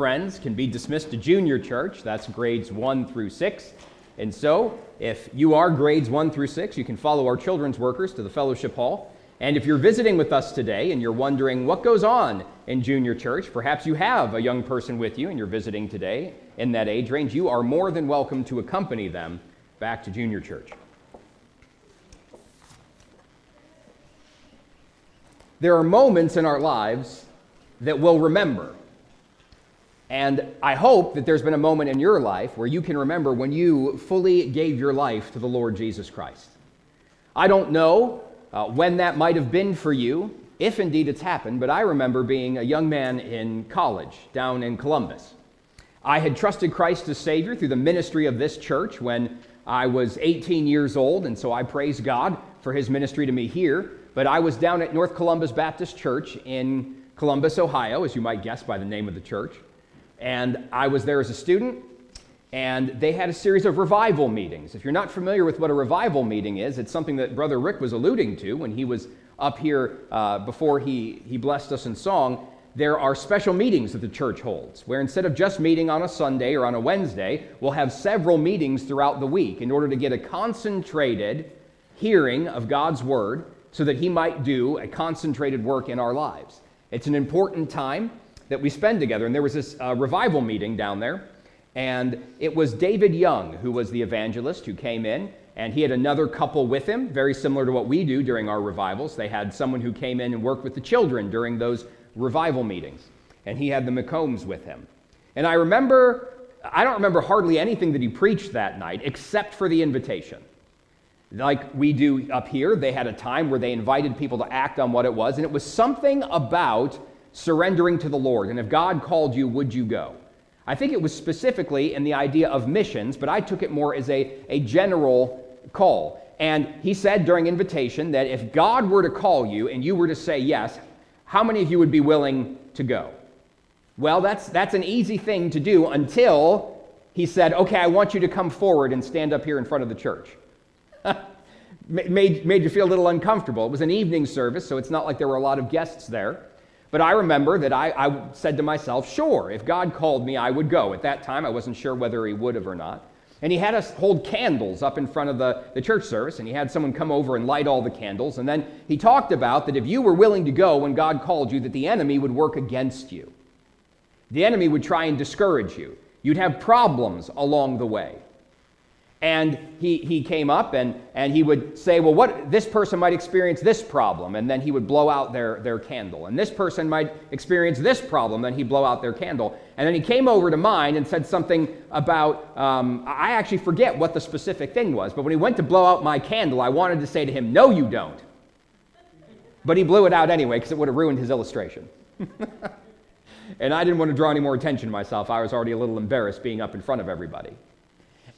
friends can be dismissed to junior church. That's grades 1 through 6. And so, if you are grades 1 through 6, you can follow our children's workers to the fellowship hall. And if you're visiting with us today and you're wondering what goes on in junior church, perhaps you have a young person with you and you're visiting today in that age range, you are more than welcome to accompany them back to junior church. There are moments in our lives that we'll remember and I hope that there's been a moment in your life where you can remember when you fully gave your life to the Lord Jesus Christ. I don't know uh, when that might have been for you, if indeed it's happened, but I remember being a young man in college down in Columbus. I had trusted Christ as Savior through the ministry of this church when I was 18 years old, and so I praise God for His ministry to me here. But I was down at North Columbus Baptist Church in Columbus, Ohio, as you might guess by the name of the church. And I was there as a student, and they had a series of revival meetings. If you're not familiar with what a revival meeting is, it's something that Brother Rick was alluding to when he was up here uh, before he, he blessed us in song. There are special meetings that the church holds, where instead of just meeting on a Sunday or on a Wednesday, we'll have several meetings throughout the week in order to get a concentrated hearing of God's Word so that He might do a concentrated work in our lives. It's an important time that we spend together. And there was this uh, revival meeting down there, and it was David Young who was the evangelist who came in, and he had another couple with him, very similar to what we do during our revivals. They had someone who came in and worked with the children during those revival meetings, and he had the McCombs with him. And I remember, I don't remember hardly anything that he preached that night except for the invitation. Like we do up here, they had a time where they invited people to act on what it was, and it was something about surrendering to the Lord. And if God called you, would you go? I think it was specifically in the idea of missions, but I took it more as a, a general call. And he said during invitation that if God were to call you and you were to say yes, how many of you would be willing to go? Well, that's, that's an easy thing to do until he said, okay, I want you to come forward and stand up here in front of the church. made, made you feel a little uncomfortable. It was an evening service, so it's not like there were a lot of guests there. But I remember that I, I, said to myself, sure, if God called me, I would go. At that time, I wasn't sure whether he would have or not. And he had us hold candles up in front of the, the church service, and he had someone come over and light all the candles. And then he talked about that if you were willing to go when God called you, that the enemy would work against you. The enemy would try and discourage you. You'd have problems along the way. And he, he came up and, and he would say, Well, what this person might experience this problem, and then he would blow out their, their candle. And this person might experience this problem, then he'd blow out their candle. And then he came over to mine and said something about, um, I actually forget what the specific thing was, but when he went to blow out my candle, I wanted to say to him, No, you don't. But he blew it out anyway because it would have ruined his illustration. and I didn't want to draw any more attention to myself. I was already a little embarrassed being up in front of everybody.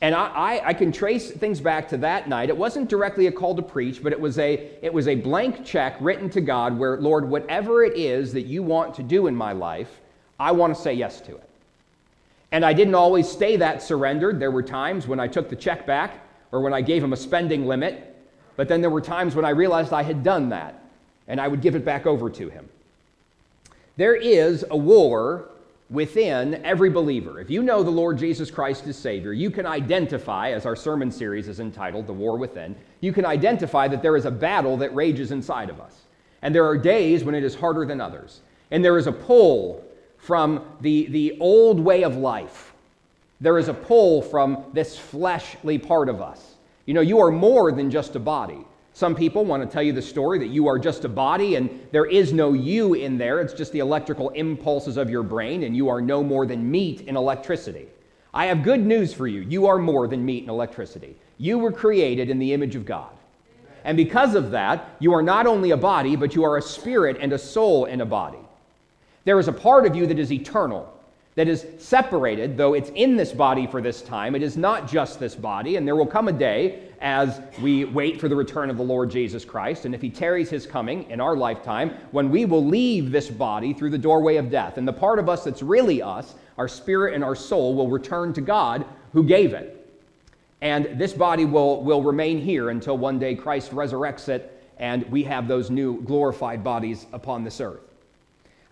And I, I, I, can trace things back to that night. It wasn't directly a call to preach, but it was, a, it was a blank check written to God where, Lord, whatever it is that you want to do in my life, I want to say yes to it. And I didn't always stay that surrendered. There were times when I took the check back or when I gave him a spending limit. But then there were times when I realized I had done that and I would give it back over to him. There is a war within every believer. If you know the Lord Jesus Christ as Savior, you can identify, as our sermon series is entitled, The War Within, you can identify that there is a battle that rages inside of us. And there are days when it is harder than others. And there is a pull from the, the old way of life. There is a pull from this fleshly part of us. You know, you are more than just a body. Some people want to tell you the story that you are just a body and there is no you in there. It's just the electrical impulses of your brain, and you are no more than meat and electricity. I have good news for you. You are more than meat and electricity. You were created in the image of God. And because of that, you are not only a body, but you are a spirit and a soul in a body. There is a part of you that is eternal, that is separated, though it's in this body for this time. It is not just this body, and there will come a day as we wait for the return of the Lord Jesus Christ, and if he tarries his coming in our lifetime, when we will leave this body through the doorway of death. And the part of us that's really us, our spirit and our soul, will return to God who gave it. And this body will, will remain here until one day Christ resurrects it and we have those new glorified bodies upon this earth.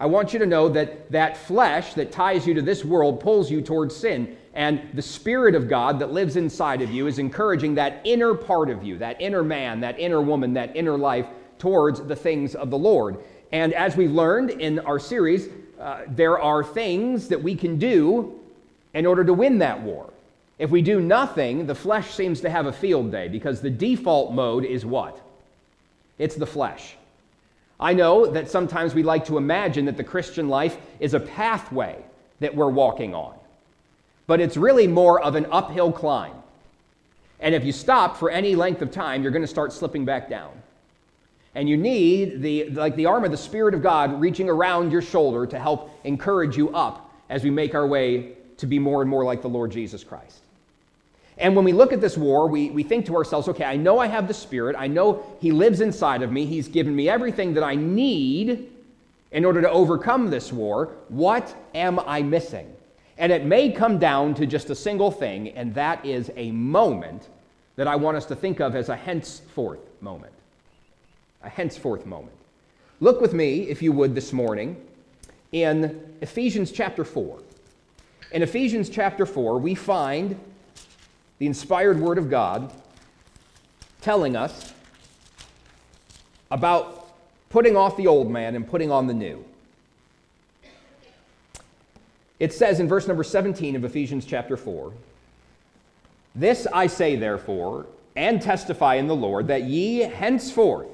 I want you to know that that flesh that ties you to this world pulls you towards sin. And the Spirit of God that lives inside of you is encouraging that inner part of you, that inner man, that inner woman, that inner life towards the things of the Lord. And as we've learned in our series, uh, there are things that we can do in order to win that war. If we do nothing, the flesh seems to have a field day because the default mode is what? It's the flesh. I know that sometimes we like to imagine that the Christian life is a pathway that we're walking on, but it's really more of an uphill climb. And if you stop for any length of time, you're going to start slipping back down. And you need the like the arm of the Spirit of God reaching around your shoulder to help encourage you up as we make our way to be more and more like the Lord Jesus Christ. And when we look at this war, we, we think to ourselves, okay, I know I have the Spirit. I know He lives inside of me. He's given me everything that I need in order to overcome this war. What am I missing? And it may come down to just a single thing, and that is a moment that I want us to think of as a henceforth moment. A henceforth moment. Look with me, if you would, this morning in Ephesians chapter 4. In Ephesians chapter 4, we find the inspired Word of God telling us about putting off the old man and putting on the new. It says in verse number 17 of Ephesians chapter 4 This I say, therefore, and testify in the Lord, that ye henceforth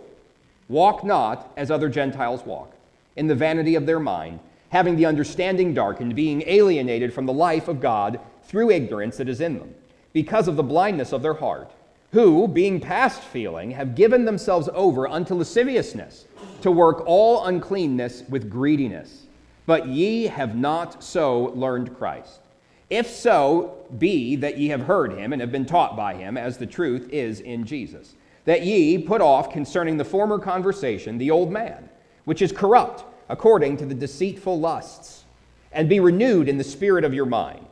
walk not as other Gentiles walk, in the vanity of their mind, having the understanding darkened, being alienated from the life of God through ignorance that is in them because of the blindness of their heart, who, being past feeling, have given themselves over unto lasciviousness, to work all uncleanness with greediness. But ye have not so learned Christ. If so be that ye have heard him and have been taught by him, as the truth is in Jesus, that ye put off concerning the former conversation the old man, which is corrupt according to the deceitful lusts, and be renewed in the spirit of your mind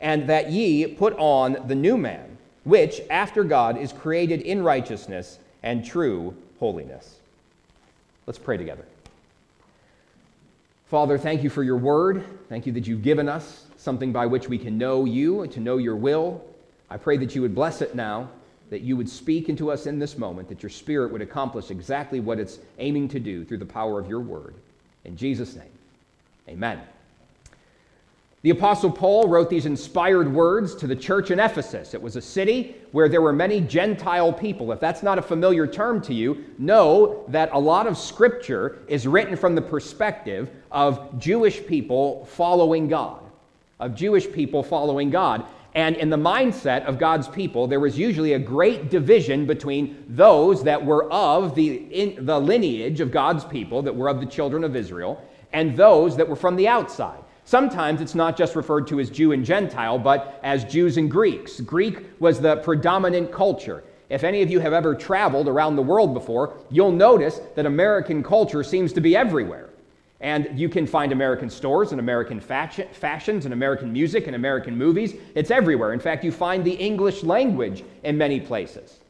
and that ye put on the new man, which after God is created in righteousness and true holiness. Let's pray together. Father, thank you for your word. Thank you that you've given us something by which we can know you and to know your will. I pray that you would bless it now, that you would speak into us in this moment, that your spirit would accomplish exactly what it's aiming to do through the power of your word. In Jesus' name, amen. The Apostle Paul wrote these inspired words to the church in Ephesus. It was a city where there were many Gentile people. If that's not a familiar term to you, know that a lot of Scripture is written from the perspective of Jewish people following God. Of Jewish people following God. And in the mindset of God's people, there was usually a great division between those that were of the, in, the lineage of God's people, that were of the children of Israel, and those that were from the outside. Sometimes it's not just referred to as Jew and Gentile, but as Jews and Greeks. Greek was the predominant culture. If any of you have ever traveled around the world before, you'll notice that American culture seems to be everywhere. And you can find American stores and American fashions and American music and American movies. It's everywhere. In fact, you find the English language in many places.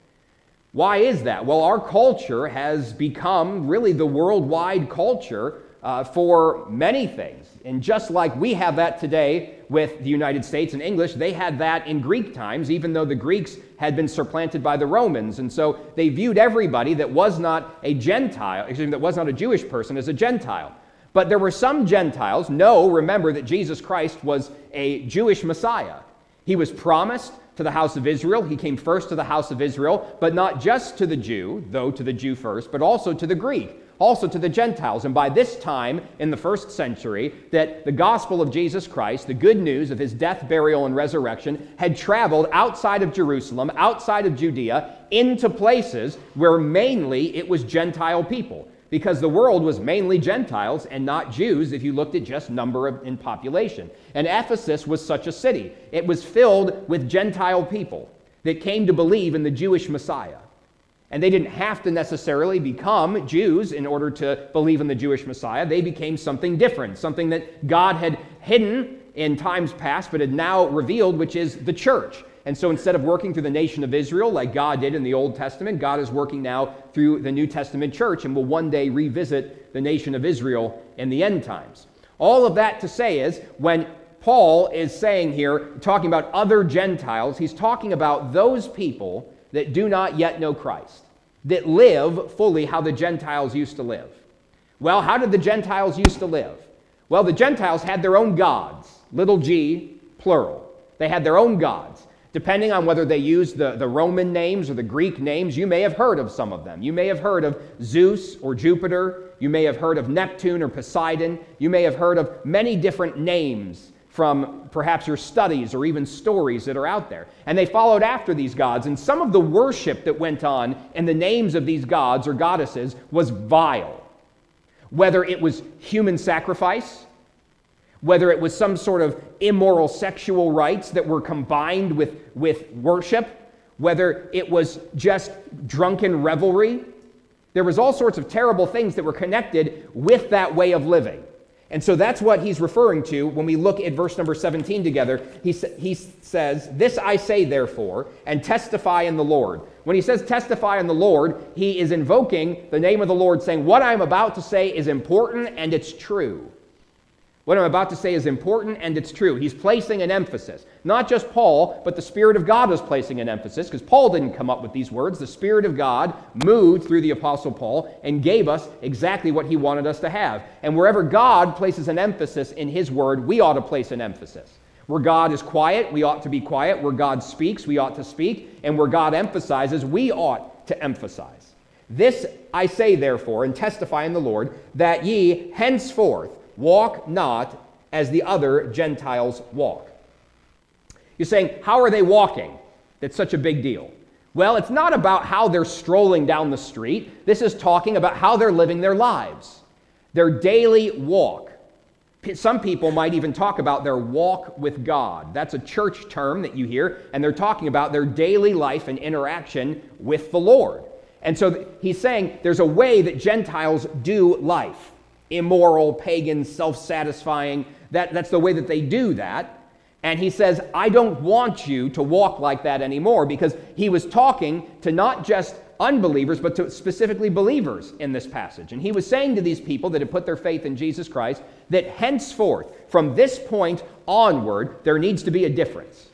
Why is that? Well, our culture has become really the worldwide culture uh, for many things. And just like we have that today with the United States and English, they had that in Greek times, even though the Greeks had been supplanted by the Romans. And so they viewed everybody that was not a Gentile, excuse me, that was not a Jewish person as a Gentile. But there were some Gentiles. No, remember that Jesus Christ was a Jewish Messiah. He was promised to the house of Israel. He came first to the house of Israel, but not just to the Jew, though to the Jew first, but also to the Greek also to the Gentiles. And by this time in the first century, that the gospel of Jesus Christ, the good news of his death, burial, and resurrection, had traveled outside of Jerusalem, outside of Judea, into places where mainly it was Gentile people. Because the world was mainly Gentiles and not Jews if you looked at just number of, in population. And Ephesus was such a city. It was filled with Gentile people that came to believe in the Jewish Messiah. And they didn't have to necessarily become Jews in order to believe in the Jewish Messiah. They became something different, something that God had hidden in times past, but had now revealed, which is the church. And so instead of working through the nation of Israel like God did in the Old Testament, God is working now through the New Testament church and will one day revisit the nation of Israel in the end times. All of that to say is when Paul is saying here, talking about other Gentiles, he's talking about those people that do not yet know Christ, that live fully how the Gentiles used to live. Well, how did the Gentiles used to live? Well, the Gentiles had their own gods, little g, plural. They had their own gods. Depending on whether they used the, the Roman names or the Greek names, you may have heard of some of them. You may have heard of Zeus or Jupiter. You may have heard of Neptune or Poseidon. You may have heard of many different names from perhaps your studies or even stories that are out there. And they followed after these gods. And some of the worship that went on in the names of these gods or goddesses was vile whether it was human sacrifice, whether it was some sort of immoral sexual rites that were combined with, with worship, whether it was just drunken revelry. There was all sorts of terrible things that were connected with that way of living. And so that's what he's referring to when we look at verse number 17 together. He, sa- he says, This I say, therefore, and testify in the Lord. When he says testify in the Lord, he is invoking the name of the Lord, saying, What I'm about to say is important and it's true. What I'm about to say is important and it's true. He's placing an emphasis. Not just Paul, but the Spirit of God is placing an emphasis because Paul didn't come up with these words. The Spirit of God moved through the Apostle Paul and gave us exactly what he wanted us to have. And wherever God places an emphasis in his word, we ought to place an emphasis. Where God is quiet, we ought to be quiet. Where God speaks, we ought to speak. And where God emphasizes, we ought to emphasize. This I say, therefore, and testify in the Lord, that ye henceforth walk not as the other Gentiles walk. You're saying, how are they walking? That's such a big deal. Well, it's not about how they're strolling down the street. This is talking about how they're living their lives, their daily walk. Some people might even talk about their walk with God. That's a church term that you hear, and they're talking about their daily life and interaction with the Lord. And so he's saying there's a way that Gentiles do life immoral, pagan, self satisfying. That, that's the way that they do that. And he says, I don't want you to walk like that anymore because he was talking to not just unbelievers, but to specifically believers in this passage. And he was saying to these people that had put their faith in Jesus Christ that henceforth, from this point onward, there needs to be a difference.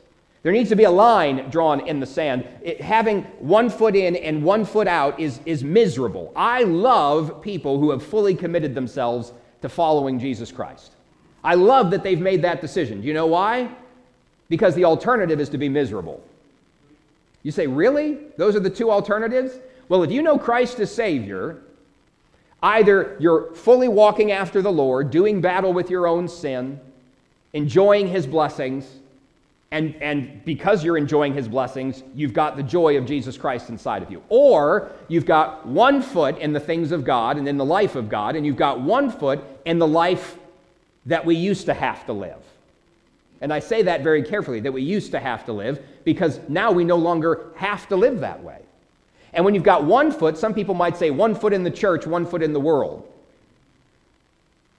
There needs to be a line drawn in the sand. It, having one foot in and one foot out is, is miserable. I love people who have fully committed themselves to following Jesus Christ. I love that they've made that decision. Do you know why? Because the alternative is to be miserable. You say, really? Those are the two alternatives? Well, if you know Christ as Savior, either you're fully walking after the Lord, doing battle with your own sin, enjoying His blessings, and, and because you're enjoying his blessings, you've got the joy of Jesus Christ inside of you. Or you've got one foot in the things of God and in the life of God, and you've got one foot in the life that we used to have to live. And I say that very carefully that we used to have to live because now we no longer have to live that way. And when you've got one foot, some people might say one foot in the church, one foot in the world.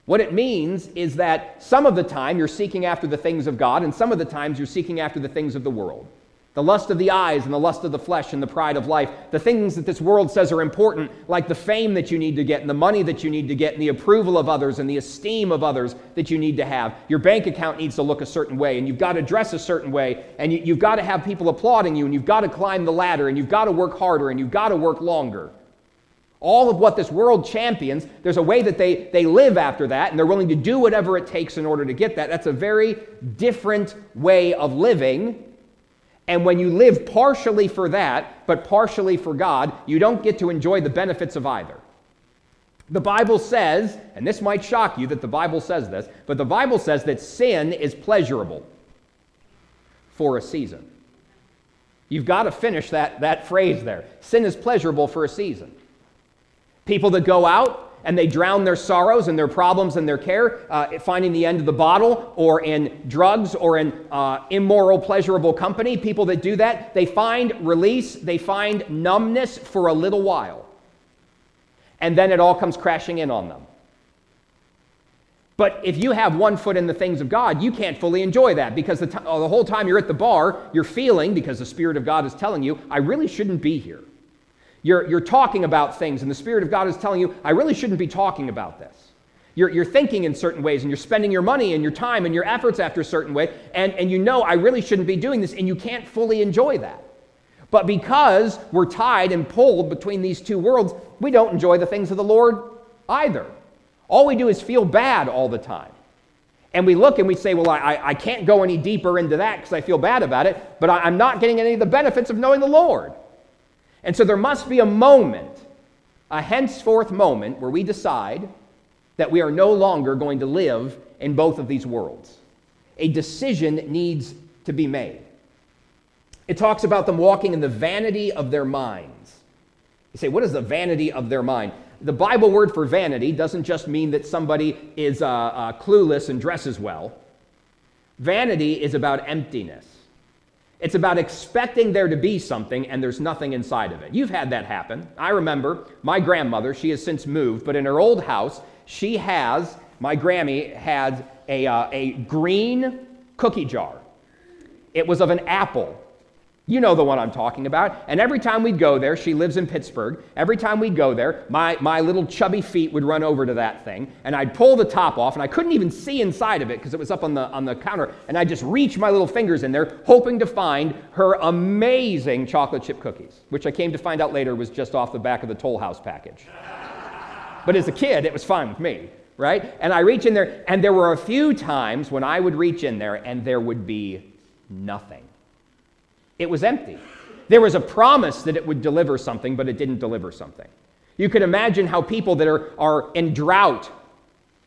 What it means is that some of the time you're seeking after the things of God, and some of the times you're seeking after the things of the world. The lust of the eyes and the lust of the flesh and the pride of life. The things that this world says are important, like the fame that you need to get and the money that you need to get and the approval of others and the esteem of others that you need to have. Your bank account needs to look a certain way and you've got to dress a certain way and you, have got to have people applauding you and you've got to climb the ladder and you've got to work harder and you've got to work longer. All of what this world champions, there's a way that they, they live after that, and they're willing to do whatever it takes in order to get that. That's a very different way of living. And when you live partially for that, but partially for God, you don't get to enjoy the benefits of either. The Bible says, and this might shock you that the Bible says this, but the Bible says that sin is pleasurable for a season. You've got to finish that, that phrase there. Sin is pleasurable for a season. People that go out and they drown their sorrows and their problems and their care, uh, finding the end of the bottle or in drugs or in uh, immoral, pleasurable company. People that do that, they find release, they find numbness for a little while. And then it all comes crashing in on them. But if you have one foot in the things of God, you can't fully enjoy that because the, t- the whole time you're at the bar, you're feeling, because the Spirit of God is telling you, I really shouldn't be here. You're, you're talking about things, and the Spirit of God is telling you, I really shouldn't be talking about this. You're, you're thinking in certain ways, and you're spending your money and your time and your efforts after a certain way, and, and you know, I really shouldn't be doing this, and you can't fully enjoy that. But because we're tied and pulled between these two worlds, we don't enjoy the things of the Lord either. All we do is feel bad all the time. And we look and we say, well, I, I can't go any deeper into that because I feel bad about it, but I, I'm not getting any of the benefits of knowing the Lord. And so there must be a moment, a henceforth moment, where we decide that we are no longer going to live in both of these worlds. A decision needs to be made. It talks about them walking in the vanity of their minds. You say, what is the vanity of their mind? The Bible word for vanity doesn't just mean that somebody is uh, uh, clueless and dresses well. Vanity is about emptiness. It's about expecting there to be something and there's nothing inside of it. You've had that happen. I remember my grandmother, she has since moved, but in her old house, she has, my Grammy had a, uh, a green cookie jar. It was of an apple. You know the one I'm talking about. And every time we'd go there, she lives in Pittsburgh. Every time we'd go there, my, my little chubby feet would run over to that thing, and I'd pull the top off, and I couldn't even see inside of it because it was up on the, on the counter. And I'd just reach my little fingers in there, hoping to find her amazing chocolate chip cookies, which I came to find out later was just off the back of the Toll House package. but as a kid, it was fine with me, right? And I reach in there, and there were a few times when I would reach in there, and there would be nothing. It was empty. There was a promise that it would deliver something, but it didn't deliver something. You could imagine how people that are, are in drought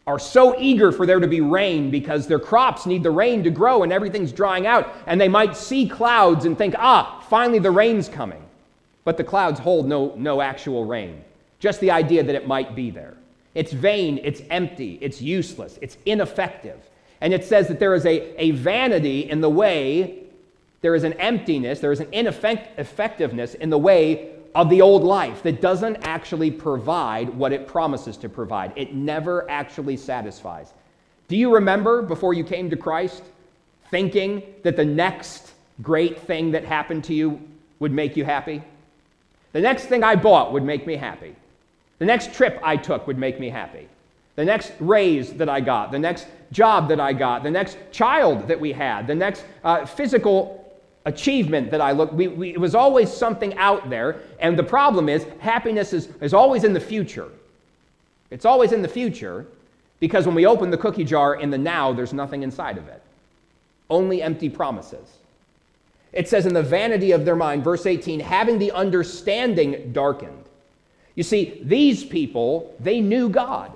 are so eager for there to be rain because their crops need the rain to grow and everything's drying out. And they might see clouds and think, ah, finally the rain's coming. But the clouds hold no, no actual rain, just the idea that it might be there. It's vain, it's empty, it's useless, it's ineffective. And it says that there is a, a vanity in the way there is an emptiness, there is an ineffectiveness in the way of the old life that doesn't actually provide what it promises to provide. It never actually satisfies. Do you remember before you came to Christ thinking that the next great thing that happened to you would make you happy? The next thing I bought would make me happy. The next trip I took would make me happy. The next raise that I got, the next job that I got, the next child that we had, the next uh, physical achievement that I look, we, we, it was always something out there. And the problem is, happiness is, is always in the future. It's always in the future because when we open the cookie jar in the now, there's nothing inside of it, only empty promises. It says, in the vanity of their mind, verse 18, having the understanding darkened. You see, these people, they knew God.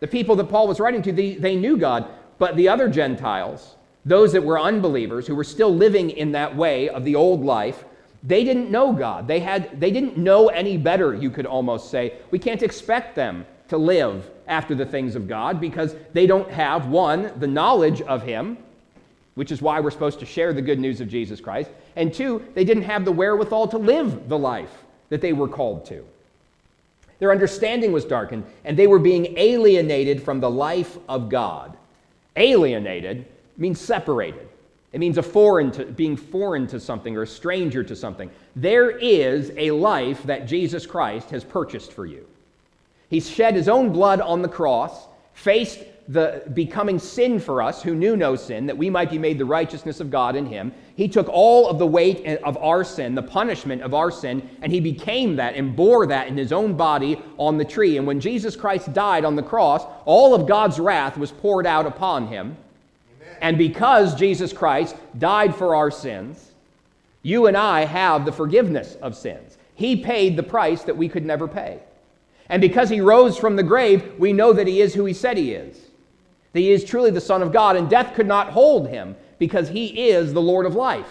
The people that Paul was writing to, they, they knew God, but the other Gentiles, those that were unbelievers, who were still living in that way of the old life, they didn't know God. They, had, they didn't know any better, you could almost say. We can't expect them to live after the things of God because they don't have, one, the knowledge of Him, which is why we're supposed to share the good news of Jesus Christ, and two, they didn't have the wherewithal to live the life that they were called to. Their understanding was darkened, and they were being alienated from the life of God. Alienated means separated. It means a foreign to, being foreign to something or a stranger to something. There is a life that Jesus Christ has purchased for you. He shed his own blood on the cross, faced the becoming sin for us who knew no sin, that we might be made the righteousness of God in him. He took all of the weight of our sin, the punishment of our sin, and he became that and bore that in his own body on the tree. And when Jesus Christ died on the cross, all of God's wrath was poured out upon him. And because Jesus Christ died for our sins, you and I have the forgiveness of sins. He paid the price that we could never pay. And because he rose from the grave, we know that he is who he said he is. That he is truly the Son of God, and death could not hold him because he is the Lord of life.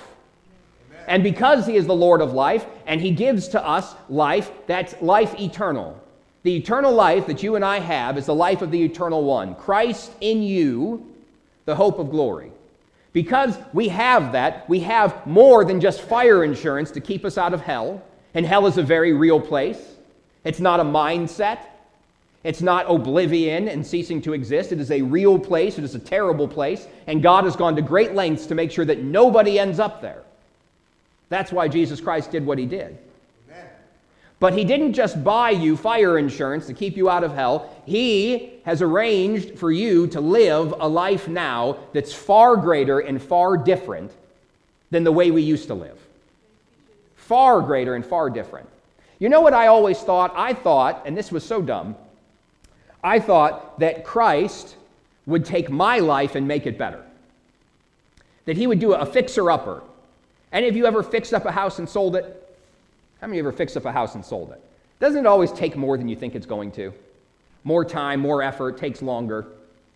Amen. And because he is the Lord of life, and he gives to us life, that's life eternal. The eternal life that you and I have is the life of the eternal one. Christ in you the hope of glory. Because we have that, we have more than just fire insurance to keep us out of hell. And hell is a very real place. It's not a mindset. It's not oblivion and ceasing to exist. It is a real place. It is a terrible place. And God has gone to great lengths to make sure that nobody ends up there. That's why Jesus Christ did what he did. But he didn't just buy you fire insurance to keep you out of hell. He has arranged for you to live a life now that's far greater and far different than the way we used to live. Far greater and far different. You know what I always thought? I thought, and this was so dumb, I thought that Christ would take my life and make it better. That he would do a fixer upper. Any of you ever fixed up a house and sold it? How many of you ever fixed up a house and sold it? Doesn't it always take more than you think it's going to? More time, more effort, takes longer.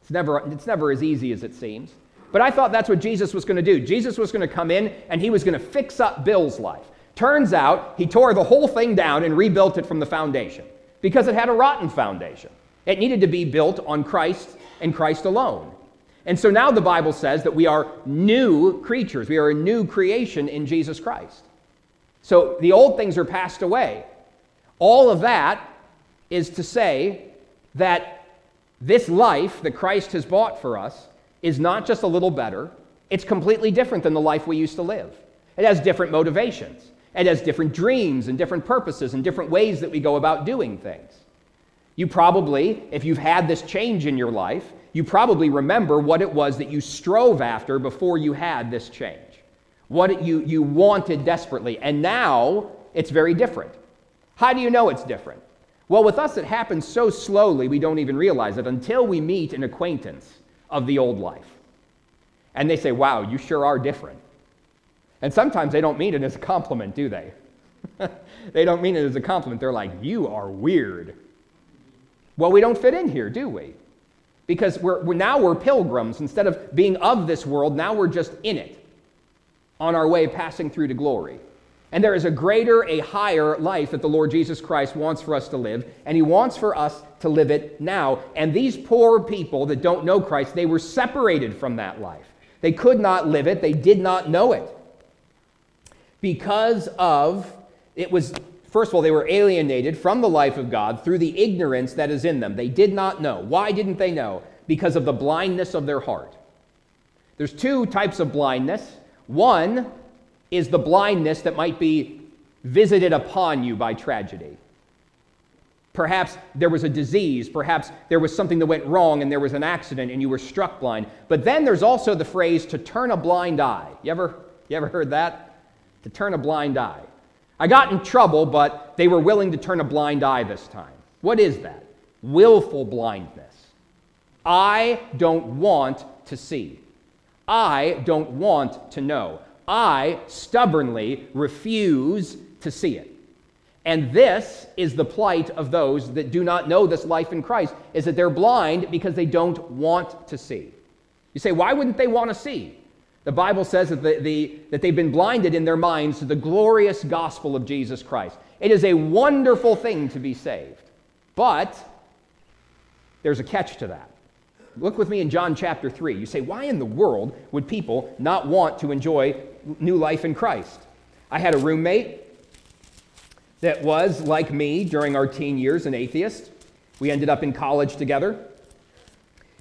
It's never, it's never as easy as it seems. But I thought that's what Jesus was going to do. Jesus was going to come in and he was going to fix up Bill's life. Turns out he tore the whole thing down and rebuilt it from the foundation because it had a rotten foundation. It needed to be built on Christ and Christ alone. And so now the Bible says that we are new creatures, we are a new creation in Jesus Christ. So the old things are passed away. All of that is to say that this life that Christ has bought for us is not just a little better, it's completely different than the life we used to live. It has different motivations. It has different dreams and different purposes and different ways that we go about doing things. You probably, if you've had this change in your life, you probably remember what it was that you strove after before you had this change, what you, you wanted desperately. And now it's very different. How do you know it's different? Well, with us, it happens so slowly we don't even realize it until we meet an acquaintance of the old life. And they say, Wow, you sure are different. And sometimes they don't mean it as a compliment, do they? they don't mean it as a compliment. They're like, You are weird. Well, we don't fit in here, do we? Because we're, we're, now we're pilgrims. Instead of being of this world, now we're just in it on our way passing through to glory. And there is a greater, a higher life that the Lord Jesus Christ wants for us to live, and He wants for us to live it now. And these poor people that don't know Christ, they were separated from that life. They could not live it, they did not know it. Because of it was first of all they were alienated from the life of god through the ignorance that is in them. They did not know. Why didn't they know? Because of the blindness of their heart. There's two types of blindness one is the blindness that might be visited upon you by tragedy Perhaps there was a disease, perhaps there was something that went wrong and there was an accident and you were struck blind. But then there's also the phrase to turn a blind eye. You ever, you ever heard that? to turn a blind eye. I got in trouble, but they were willing to turn a blind eye this time. What is that? Willful blindness. I don't want to see. I don't want to know. I stubbornly refuse to see it. And this is the plight of those that do not know this life in Christ is that they're blind because they don't want to see. You say, why wouldn't they want to see? The Bible says that, the, the, that they've been blinded in their minds to the glorious gospel of Jesus Christ. It is a wonderful thing to be saved. But there's a catch to that. Look with me in John chapter 3. You say, why in the world would people not want to enjoy new life in Christ? I had a roommate that was, like me, during our teen years, an atheist. We ended up in college together.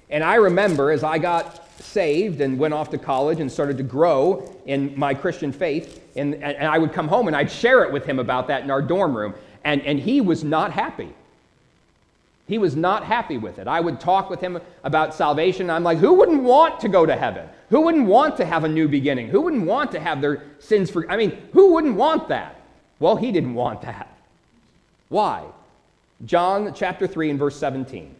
And I remember as I got saved and went off to college and started to grow in my Christian faith. And, and I would come home and I'd share it with him about that in our dorm room. And, and he was not happy. He was not happy with it. I would talk with him about salvation. I'm like, who wouldn't want to go to heaven? Who wouldn't want to have a new beginning? Who wouldn't want to have their sins for? I mean, who wouldn't want that? Well, he didn't want that. Why? John chapter 3 and verse 17.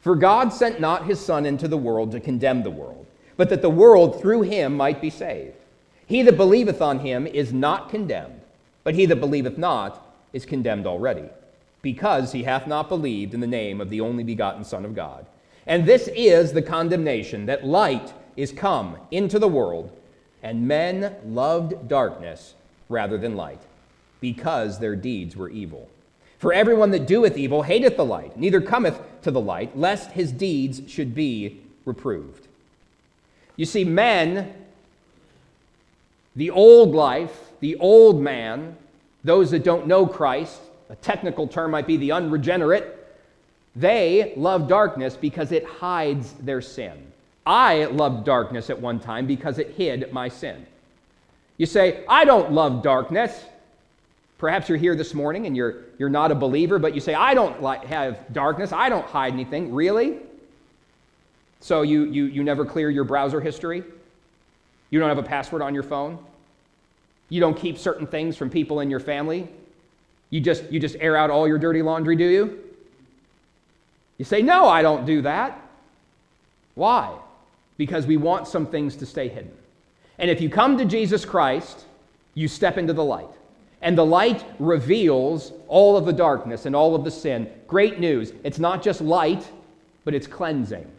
For God sent not his Son into the world to condemn the world, but that the world through him might be saved. He that believeth on him is not condemned, but he that believeth not is condemned already, because he hath not believed in the name of the only begotten Son of God. And this is the condemnation that light is come into the world, and men loved darkness rather than light, because their deeds were evil. For everyone that doeth evil hateth the light, neither cometh to the light, lest his deeds should be reproved. You see, men, the old life, the old man, those that don't know Christ, a technical term might be the unregenerate, they love darkness because it hides their sin. I loved darkness at one time because it hid my sin. You say, I don't love darkness. Perhaps you're here this morning and you're, you're not a believer, but you say, I don't like, have darkness. I don't hide anything. Really? So you, you, you never clear your browser history? You don't have a password on your phone? You don't keep certain things from people in your family? You just, you just air out all your dirty laundry, do you? You say, No, I don't do that. Why? Because we want some things to stay hidden. And if you come to Jesus Christ, you step into the light. And the light reveals all of the darkness and all of the sin. Great news. It's not just light, but it's cleansing.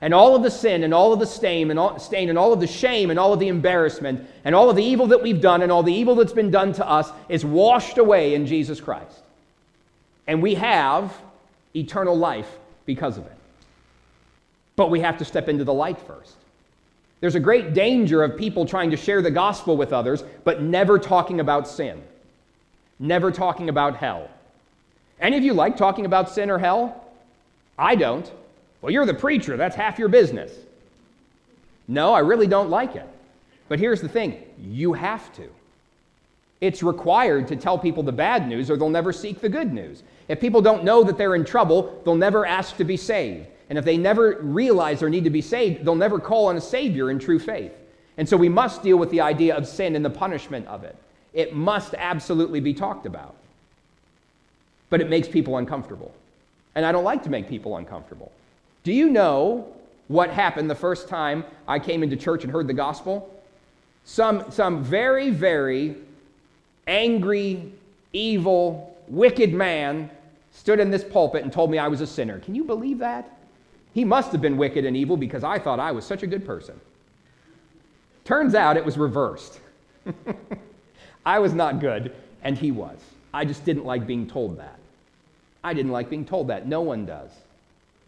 And all of the sin and all of the stain and all, stain and all of the shame and all of the embarrassment and all of the evil that we've done and all the evil that's been done to us is washed away in Jesus Christ. And we have eternal life because of it. But we have to step into the light first. There's a great danger of people trying to share the gospel with others, but never talking about sin, never talking about hell. Any of you like talking about sin or hell? I don't. Well, you're the preacher, that's half your business. No, I really don't like it. But here's the thing you have to. It's required to tell people the bad news or they'll never seek the good news. If people don't know that they're in trouble, they'll never ask to be saved. And if they never realize their need to be saved, they'll never call on a Savior in true faith. And so we must deal with the idea of sin and the punishment of it. It must absolutely be talked about. But it makes people uncomfortable. And I don't like to make people uncomfortable. Do you know what happened the first time I came into church and heard the gospel? Some, some very, very angry, evil, wicked man stood in this pulpit and told me I was a sinner. Can you believe that? He must have been wicked and evil because I thought I was such a good person. Turns out it was reversed. I was not good, and he was. I just didn't like being told that. I didn't like being told that. No one does.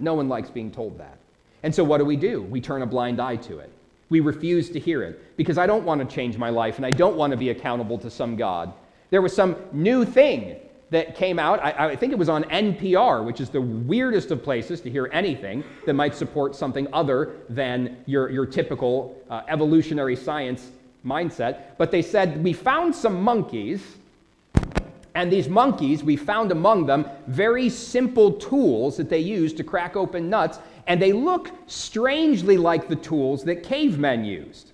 No one likes being told that. And so, what do we do? We turn a blind eye to it. We refuse to hear it because I don't want to change my life and I don't want to be accountable to some God. There was some new thing that came out. I, I, think it was on NPR, which is the weirdest of places to hear anything that might support something other than your, your typical uh, evolutionary science mindset. But they said, We found some monkeys, and these monkeys, we found among them very simple tools that they use to crack open nuts, and they look strangely like the tools that cavemen used.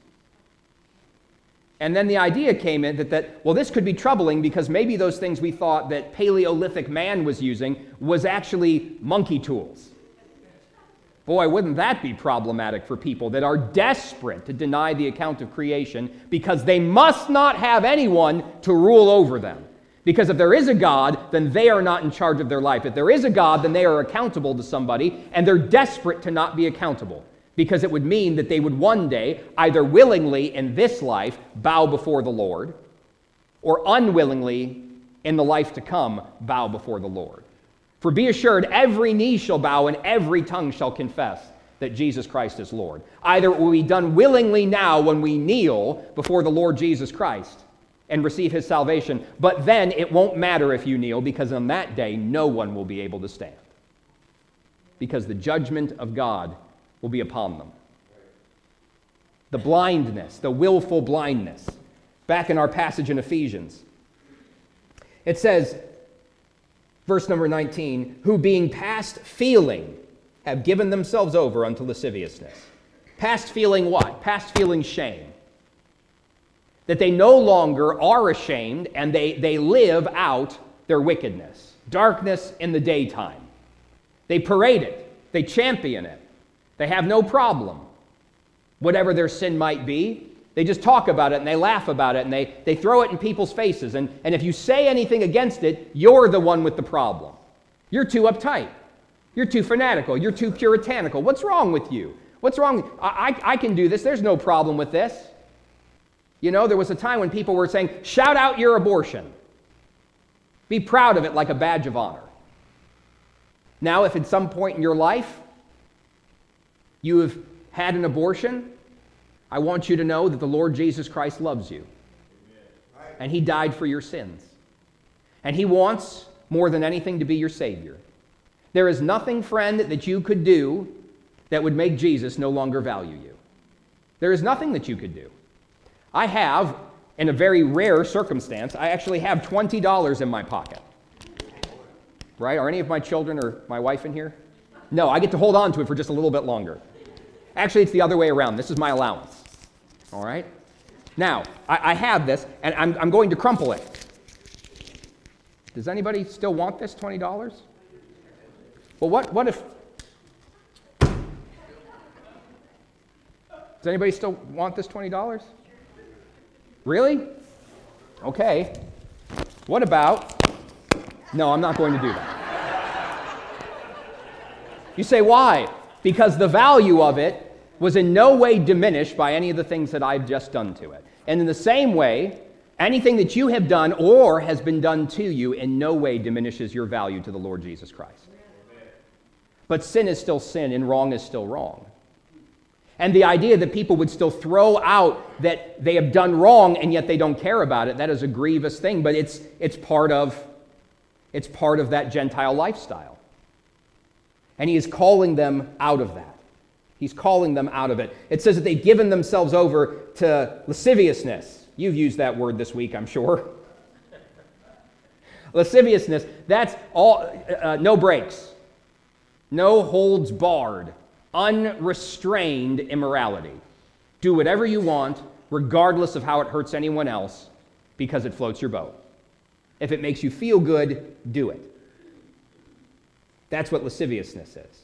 And then the idea came in that, that, well, this could be troubling because maybe those things we thought that Paleolithic man was using was actually monkey tools. Boy, wouldn't that be problematic for people that are desperate to deny the account of creation because they must not have anyone to rule over them. Because if there is a God, then they are not in charge of their life. If there is a God, then they are accountable to somebody, and they're desperate to not be accountable because it would mean that they would one day either willingly in this life bow before the Lord or unwillingly in the life to come bow before the Lord. For be assured, every knee shall bow and every tongue shall confess that Jesus Christ is Lord. Either it will be done willingly now when we kneel before the Lord Jesus Christ and receive his salvation, but then it won't matter if you kneel because on that day no one will be able to stand. Because the judgment of God will be upon them. The blindness, the willful blindness. Back in our passage in Ephesians, it says, verse number 19, who being past feeling have given themselves over unto lasciviousness. Past feeling what? Past feeling shame. That they no longer are ashamed and they, they live out their wickedness. Darkness in the daytime. They parade it, they champion it. They have no problem, whatever their sin might be. They just talk about it and they laugh about it and they, they throw it in people's faces. And, and if you say anything against it, you're the one with the problem. You're too uptight. You're too fanatical. You're too puritanical. What's wrong with you? What's wrong? I, I, I can do this. There's no problem with this. You know, there was a time when people were saying, shout out your abortion. Be proud of it like a badge of honor. Now, if at some point in your life you have had an abortion, I want you to know that the Lord Jesus Christ loves you. And He died for your sins. And He wants more than anything to be your Savior. There is nothing, friend, that you could do that would make Jesus no longer value you. There is nothing that you could do. I have in a very rare circumstance, I actually have $20 in my pocket. Right? Are any of my children or my wife in here? No, I get to hold on to it for just a little bit longer. Actually, it's the other way around. This is my allowance. All right? Now, I, I have this, and I'm, I'm going to crumple it. Does anybody still want this $20? Well, what, what if. Does anybody still want this $20? Really? Okay. What about. No, I'm not going to do that. You say, why? Because the value of it was in no way diminished by any of the things that I've just done to it. And in the same way, anything that you have done or has been done to you in no way diminishes your value to the Lord Jesus Christ. But sin is still sin and wrong is still wrong. And the idea that people would still throw out that they have done wrong and yet they don't care about it, that is a grievous thing, but it's, it's, part, of, it's part of that Gentile lifestyle. And he is calling them out of that. He's calling them out of it. It says that they've given themselves over to lasciviousness. You've used that word this week, I'm sure. lasciviousness, that's all, uh, no breaks, no holds barred unrestrained immorality. Do whatever you want, regardless of how it hurts anyone else, because it floats your boat. If it makes you feel good, do it. That's what lasciviousness is.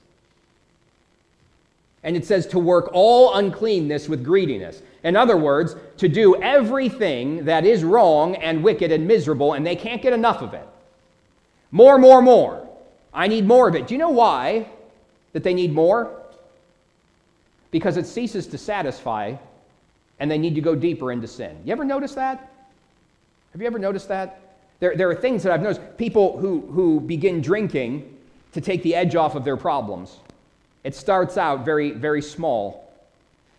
And it says to work all uncleanness with greediness. In other words, to do everything that is wrong and wicked and miserable, and they can't get enough of it. More, more, more. I need more of it. Do you know why that they need more? Because it ceases to satisfy and they need to go deeper into sin. You ever notice that? Have you ever noticed that? There, there are things that I've noticed. People who, who begin drinking to take the edge off of their problems. It starts out very, very small,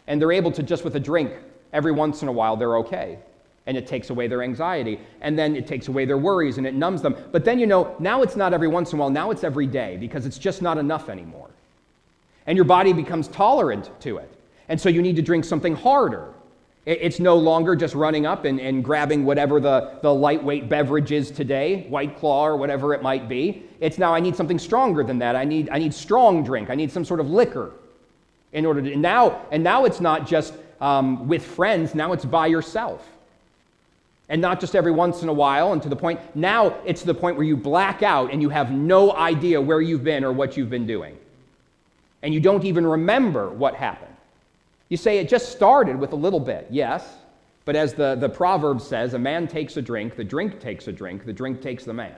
and they're able to just with a drink every once in a while, they're okay. And it takes away their anxiety. And then it takes away their worries and it numbs them. But then you know, now it's not every once in a while, now it's every day because it's just not enough anymore and your body becomes tolerant to it. And so you need to drink something harder. It's no longer just running up and, and grabbing whatever the, the lightweight beverage is today, White Claw or whatever it might be. It's now I need something stronger than that. I need, I need strong drink. I need some sort of liquor in order to. And now, and now it's not just um, with friends, now it's by yourself. And not just every once in a while, and to the point, now it's the point where you black out and you have no idea where you've been or what you've been doing and you don't even remember what happened. You say it just started with a little bit, yes, but as the, the proverb says, a man takes a drink, the drink takes a drink, the drink takes the man.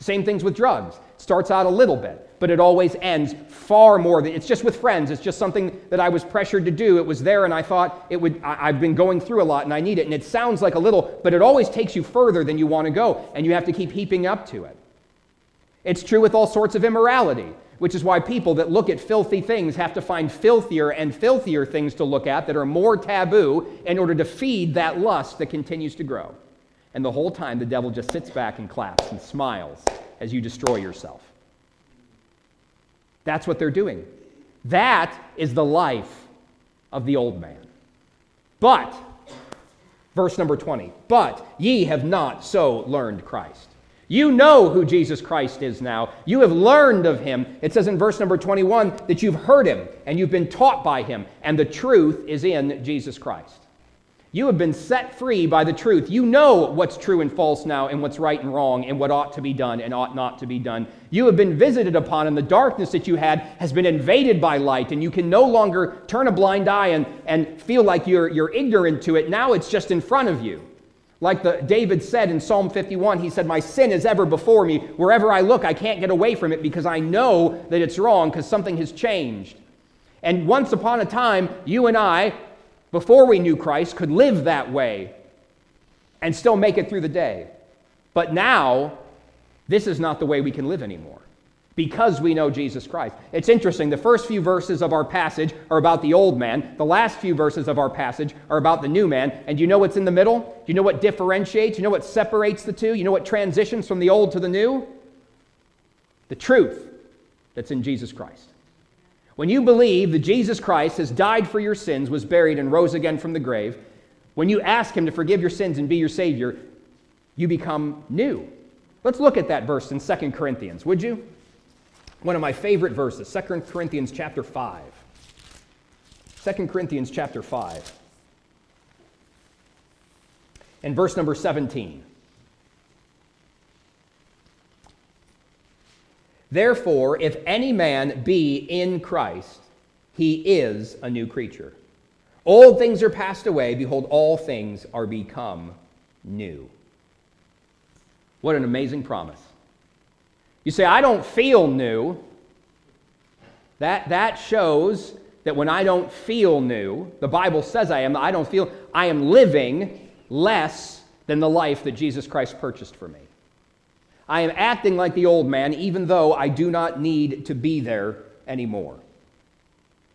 Same things with drugs. It starts out a little bit, but it always ends far more than it's just with friends. It's just something that I was pressured to do. It was there, and I thought it would. I, I've been going through a lot, and I need it. And it sounds like a little, but it always takes you further than you want to go, and you have to keep heaping up to it. It's true with all sorts of immorality which is why people that look at filthy things have to find filthier and filthier things to look at that are more taboo in order to feed that lust that continues to grow. And the whole time, the devil just sits back and claps and smiles as you destroy yourself. That's what they're doing. That is the life of the old man. But, verse number 20, but ye have not so learned Christ. You know who Jesus Christ is now. You have learned of him. It says in verse number 21 that you've heard him and you've been taught by him, and the truth is in Jesus Christ. You have been set free by the truth. You know what's true and false now, and what's right and wrong, and what ought to be done and ought not to be done. You have been visited upon, and the darkness that you had has been invaded by light, and you can no longer turn a blind eye and, and feel like you're, you're ignorant to it. Now it's just in front of you. Like the, David said in Psalm 51, he said, My sin is ever before me. Wherever I look, I can't get away from it because I know that it's wrong because something has changed. And once upon a time, you and I, before we knew Christ, could live that way and still make it through the day. But now, this is not the way we can live anymore because we know Jesus Christ. It's interesting. The first few verses of our passage are about the old man. The last few verses of our passage are about the new man. And you know what's in the middle? You know what differentiates? You know what separates the two? You know what transitions from the old to the new? The truth that's in Jesus Christ. When you believe that Jesus Christ has died for your sins, was buried, and rose again from the grave, When you ask Him to forgive your sins and be your Savior, you become new. Let's look at that verse in 2 Corinthians, would you? One of my favorite verses, 2 Corinthians chapter 5. 2 Corinthians chapter 5. And verse number 17. Therefore, if any man be in Christ, he is a new creature. Old things are passed away. Behold, all things are become new. What an amazing promise. You say, I don't feel new. That, that shows that when I don't feel new, the Bible says I am, I don't feel, I am living less than the life that Jesus Christ purchased for me. I am acting like the old man, even though I do not need to be there anymore.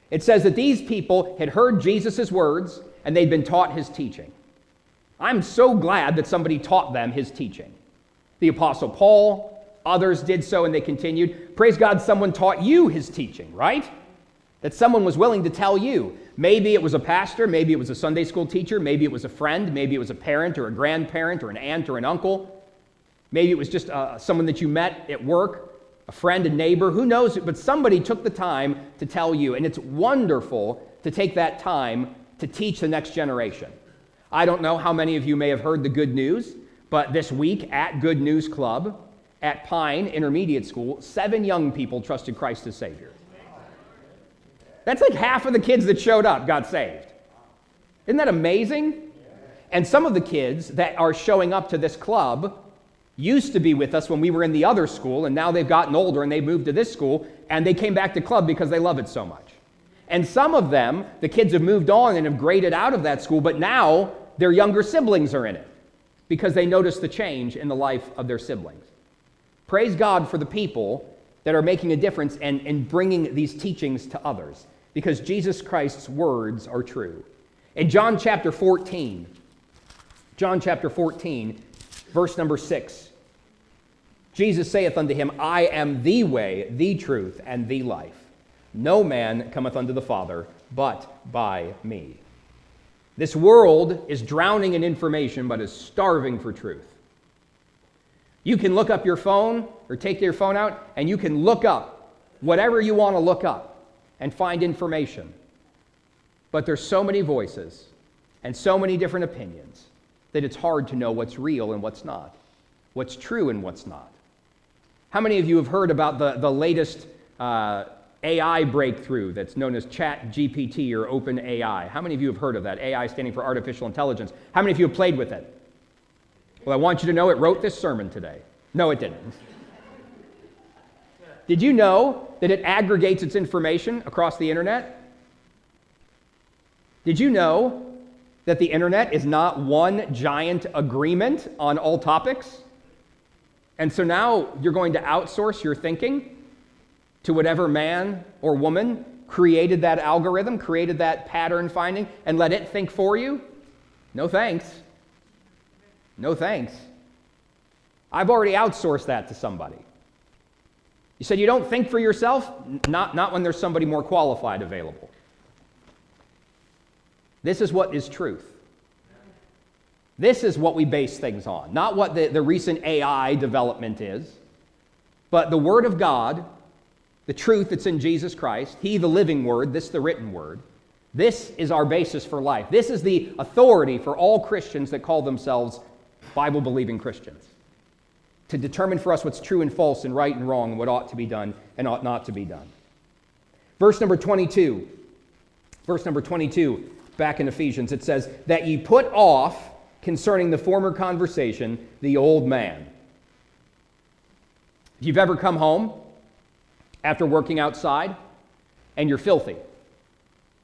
It says that these people had heard Jesus' words and they'd been taught his teaching. I'm so glad that somebody taught them his teaching. The Apostle Paul, others did so and they continued. Praise God, someone taught you his teaching, right? That someone was willing to tell you. Maybe it was a pastor, maybe it was a Sunday school teacher, maybe it was a friend, maybe it was a parent or a grandparent or an aunt or an uncle. Maybe it was just uh, someone that you met at work, a friend, a neighbor, who knows? But somebody took the time to tell you. And it's wonderful to take that time to teach the next generation. I don't know how many of you may have heard the good news, but this week at Good News Club at Pine Intermediate School, seven young people trusted Christ as Savior. That's like half of the kids that showed up got saved. Isn't that amazing? And some of the kids that are showing up to this club used to be with us when we were in the other school, and now they've gotten older and they moved to this school, and they came back to club because they love it so much. And some of them, the kids have moved on and have graded out of that school, but now their younger siblings are in it because they notice the change in the life of their siblings. Praise God for the people that are making a difference and, and bringing these teachings to others because Jesus Christ's words are true. In John chapter 14, John chapter 14, verse number 6, Jesus saith unto him, I am the way, the truth, and the life. No man cometh unto the Father but by me. This world is drowning in information but is starving for truth. You can look up your phone or take your phone out and you can look up whatever you want to look up and find information. But there's so many voices and so many different opinions that it's hard to know what's real and what's not, what's true and what's not. How many of you have heard about the, the latest uh, AI breakthrough that's known as Chat GPT or Open AI? How many of you have heard of that? AI standing for artificial intelligence. How many of you have played with it? Well, I want you to know it wrote this sermon today. No, it didn't. Did you know that it aggregates its information across the internet? Did you know that the internet is not one giant agreement on all topics? And so now you're going to outsource your thinking to whatever man or woman created that algorithm, created that pattern finding, and let it think for you? No thanks. No thanks. I've already outsourced that to somebody. You said you don't think for yourself? Not, not when there's somebody more qualified available. This is what is truth. This is what we base things on, not what the, the recent AI development is, but the Word of God, the truth that's in Jesus Christ, He, the living Word, this, the written Word. This is our basis for life. This is the authority for all Christians that call themselves Bible believing Christians to determine for us what's true and false and right and wrong, and what ought to be done and ought not to be done. Verse number 22. Verse number 22, back in Ephesians, it says, That ye put off concerning the former conversation, the old man. If you've ever come home after working outside and you're filthy,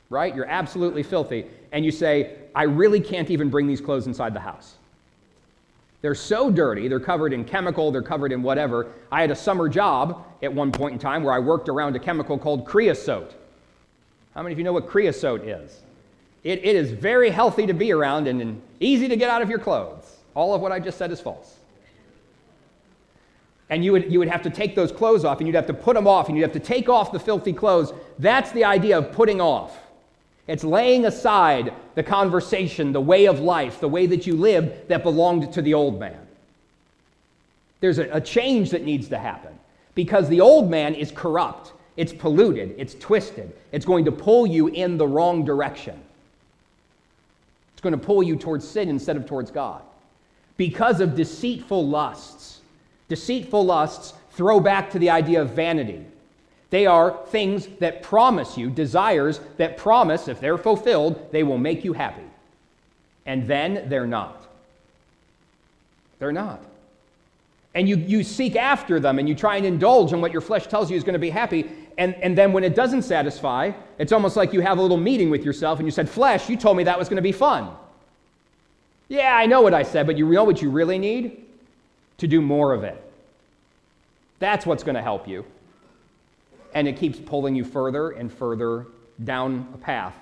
right? You're absolutely filthy, and you say, I really can't even bring these clothes inside the house. They're so dirty, they're covered in chemical, they're covered in whatever. I had a summer job at one point in time where I worked around a chemical called creosote. How many of you know what creosote is? It, it is very healthy to be around and, easy to get out of your clothes. All of what I just said is false. And you would, you would have to take those clothes off and you'd have to put them off and you'd have to take off the filthy clothes. That's the idea of putting off. It's laying aside the conversation, the way of life, the way that you lived that belonged to the old man. There's a, a change that needs to happen because the old man is corrupt, it's polluted, it's twisted, it's going to pull you in the wrong direction. It's going to pull you towards sin instead of towards God because of deceitful lusts. Deceitful lusts throw back to the idea of vanity. They are things that promise you, desires that promise, if they're fulfilled, they will make you happy. And then they're not. They're not. And you, you seek after them and you try and indulge in what your flesh tells you is going to be happy. And, and then when it doesn't satisfy, it's almost like you have a little meeting with yourself and you said, Flesh, you told me that was going to be fun. Yeah, I know what I said, but you know what you really need? To do more of it. That's what's going to help you. And it keeps pulling you further and further down a path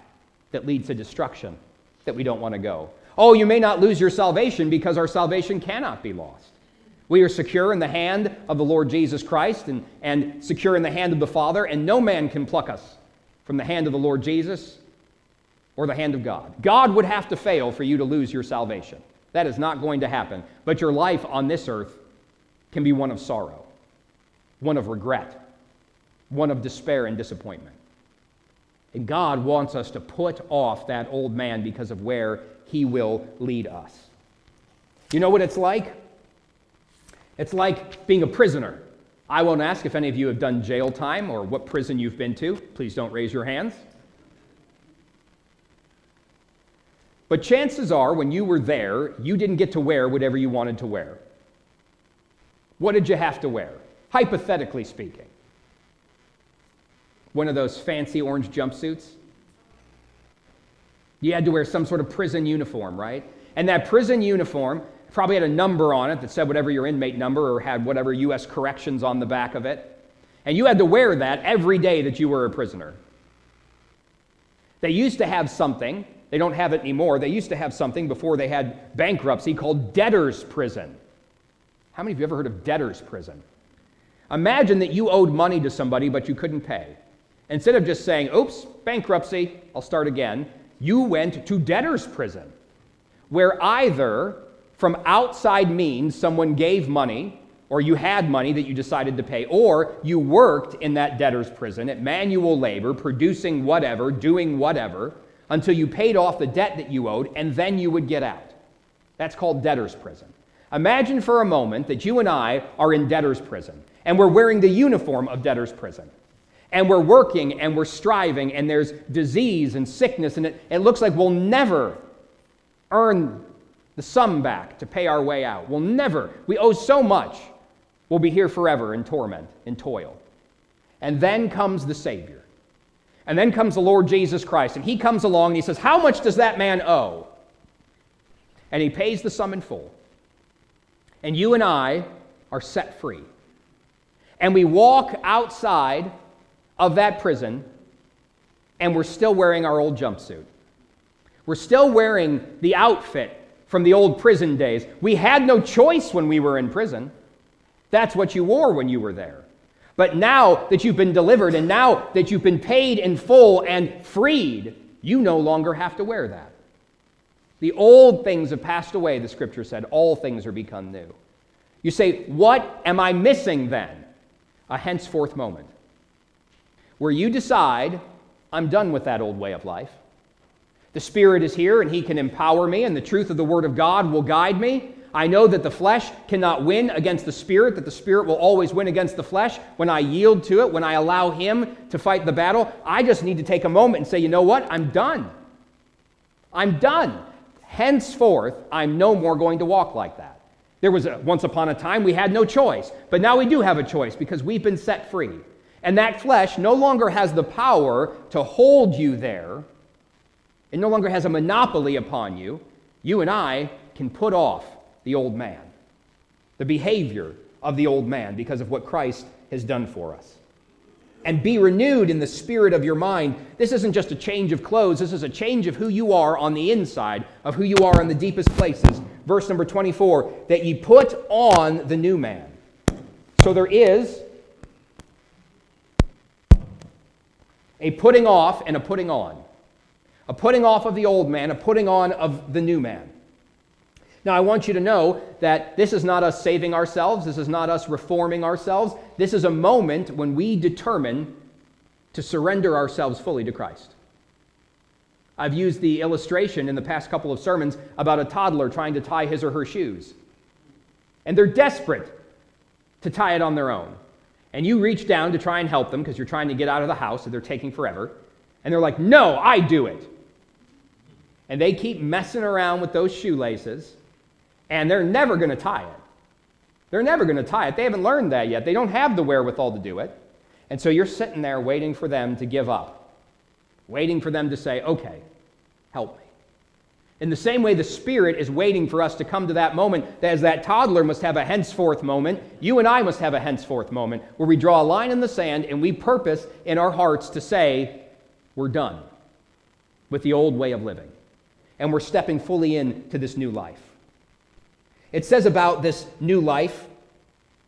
that leads to destruction that we don't want to go. Oh, you may not lose your salvation because our salvation cannot be lost. We are secure in the hand of the Lord Jesus Christ and, and secure in the hand of the Father, and no man can pluck us from the hand of the Lord Jesus or the hand of God. God would have to fail for you to lose your salvation. That is not going to happen. But your life on this earth can be one of sorrow, one of regret, one of despair and disappointment. And God wants us to put off that old man because of where he will lead us. You know what it's like? It's like being a prisoner. I won't ask if any of you have done jail time or what prison you've been to. Please don't raise your hands. But chances are, when you were there, you didn't get to wear whatever you wanted to wear. What did you have to wear? Hypothetically speaking. One of those fancy orange jumpsuits? You had to wear some sort of prison uniform, right? And that prison uniform probably had a number on it that said whatever your inmate number or had whatever U.S. corrections on the back of it. And you had to wear that every day that you were a prisoner. They used to have something they don't have it anymore. They used to have something before they had bankruptcy called debtor's prison. How many of you ever heard of debtor's prison? Imagine that you owed money to somebody, but you couldn't pay. Instead of just saying, oops, bankruptcy, I'll start again, you went to debtor's prison, where either from outside means someone gave money, or you had money that you decided to pay, or you worked in that debtor's prison at manual labor, producing whatever, doing whatever until you paid off the debt that you owed, and then you would get out. That's called debtor's prison. Imagine for a moment that you and I are in debtor's prison, and we're wearing the uniform of debtor's prison. And we're working and we're striving, and there's disease and sickness, and it, it looks like we'll never earn the sum back to pay our way out. We'll never. We owe so much. We'll be here forever in torment, in toil. And then comes the Savior. And then comes the Lord Jesus Christ, and he comes along and he says, How much does that man owe? And he pays the sum in full. And you and I are set free. And we walk outside of that prison, and we're still wearing our old jumpsuit. We're still wearing the outfit from the old prison days. We had no choice when we were in prison. That's what you wore when you were there. But now that you've been delivered and now that you've been paid in full and freed, you no longer have to wear that. The old things have passed away, the scripture said. All things are become new. You say, What am I missing then? A henceforth moment where you decide, I'm done with that old way of life. The Spirit is here and He can empower me, and the truth of the Word of God will guide me. I know that the flesh cannot win against the spirit, that the spirit will always win against the flesh. When I yield to it, when I allow him to fight the battle, I just need to take a moment and say, you know what? I'm done. I'm done. Henceforth, I'm no more going to walk like that. There was a, once upon a time we had no choice, but now we do have a choice because we've been set free. And that flesh no longer has the power to hold you there. It no longer has a monopoly upon you. You and I can put off the old man, the behavior of the old man because of what Christ has done for us. And be renewed in the spirit of your mind. This isn't just a change of clothes, this is a change of who you are on the inside, of who you are in the deepest places. Verse number 24 that ye put on the new man. So there is a putting off and a putting on. a putting off of the old man, a putting on of the new man. Now, I want you to know that this is not us saving ourselves. This is not us reforming ourselves. This is a moment when we determine to surrender ourselves fully to Christ. I've used the illustration in the past couple of sermons about a toddler trying to tie his or her shoes. And they're desperate to tie it on their own. And you reach down to try and help them because you're trying to get out of the house and they're taking forever. And they're like, No, I do it. And they keep messing around with those shoelaces and they're never going to tie it. They're never going to tie it. They haven't learned that yet. They don't have the wherewithal to do it. And so you're sitting there waiting for them to give up, waiting for them to say, okay, help me. In the same way, the Spirit is waiting for us to come to that moment, as that toddler must have a henceforth moment, you and I must have a henceforth moment where we draw a line in the sand and we purpose in our hearts to say, we're done with the old way of living. And we're stepping fully into this new life. It says about this new life,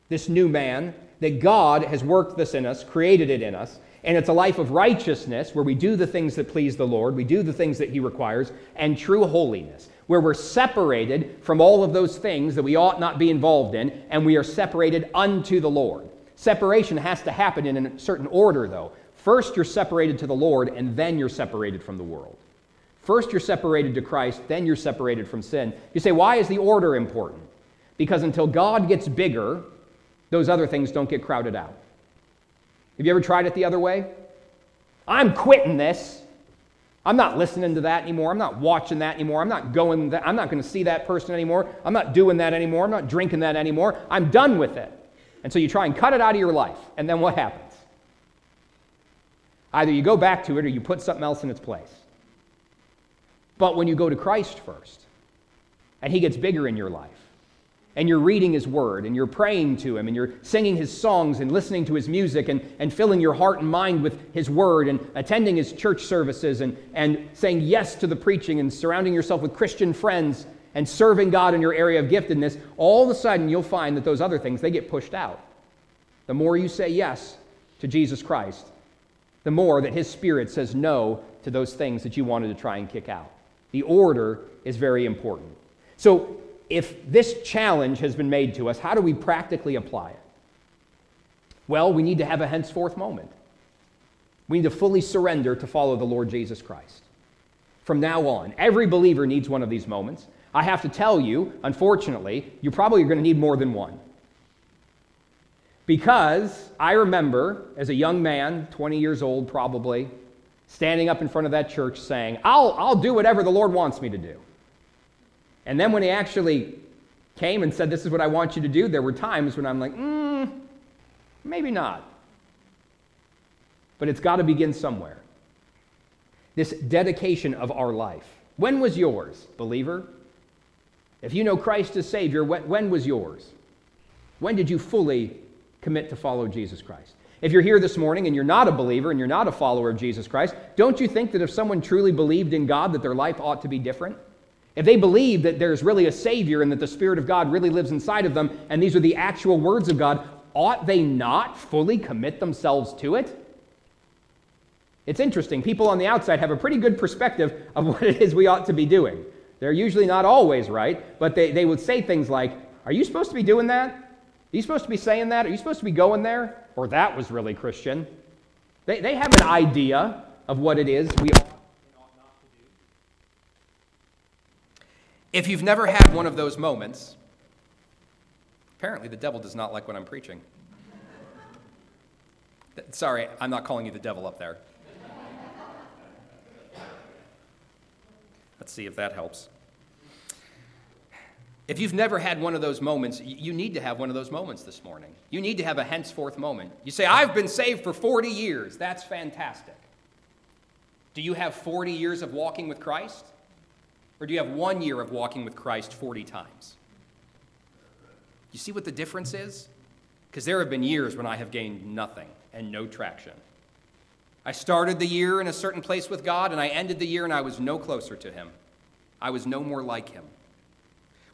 this new man, that God has worked this in us, created it in us, and it's a life of righteousness where we do the things that please the Lord, we do the things that He requires, and true holiness, where we're separated from all of those things that we ought not be involved in, and we are separated unto the Lord. Separation has to happen in a certain order, though. First, you're separated to the Lord, and then you're separated from the world. First, you're separated to Christ, then you're separated from sin. You say, why is the order important? Because until God gets bigger, those other things don't get crowded out. Have you ever tried it the other way? I'm quitting this. I'm not listening to that anymore. I'm not watching that anymore. I'm not going that, I'm not going to see that person anymore. I'm not doing that anymore. I'm not drinking that anymore. I'm done with it. And so you try and cut it out of your life. And then what happens? Either you go back to it or you put something else in its place. But when you go to Christ first, and He gets bigger in your life, and you're reading His Word, and you're praying to Him, and you're singing His songs, and listening to His music, and, and filling your heart and mind with His Word, and attending His church services, and, and saying yes to the preaching, and surrounding yourself with Christian friends, and serving God in your area of giftedness, all of a sudden you'll find that those other things, they get pushed out. The more you say yes to Jesus Christ, the more that His Spirit says no to those things that you wanted to try and kick out. The order is very important. So, if this challenge has been made to us, how do we practically apply it? Well, we need to have a henceforth moment. We need to fully surrender to follow the Lord Jesus Christ. From now on, every believer needs one of these moments. I have to tell you, unfortunately, you probably are going to need more than one. Because I remember as a young man, 20 years old probably, standing up in front of that church saying, I'll, I'll do whatever the Lord wants me to do. And then when he actually came and said, This is what I want you to do, there were times when I'm like, mm, maybe not. But it's got to begin somewhere. This dedication of our life. When was yours, believer? If you know Christ as Savior, when, when was yours? When did you fully commit to follow Jesus Christ? If you're here this morning and you're not a believer and you're not a follower of Jesus Christ, don't you think that if someone truly believed in God, that their life ought to be different? If they believe that there's really a Savior and that the Spirit of God really lives inside of them, and these are the actual words of God, ought they not fully commit themselves to it? It's interesting. People on the outside have a pretty good perspective of what it is we ought to be doing. They're usually not always right, but they, they would say things like, Are you supposed to be doing that? Are you supposed to be saying that? Are you supposed to be going there? or that was really Christian. They, they have an idea of what it is we ought not to do. If you've never had one of those moments, apparently the devil does not like what I'm preaching. Sorry, I'm not calling you the devil up there. Let's see if that helps. If you've never had one of those moments, you need to have one of those moments this morning. You need to have a henceforth moment. You say, I've been saved for 40 years. That's fantastic. Do you have 40 years of walking with Christ? Or do you have one year of walking with Christ 40 times? You see what the difference is? Because there have been years when I have gained nothing and no traction. I started the year in a certain place with God, and I ended the year and I was no closer to Him. I was no more like Him.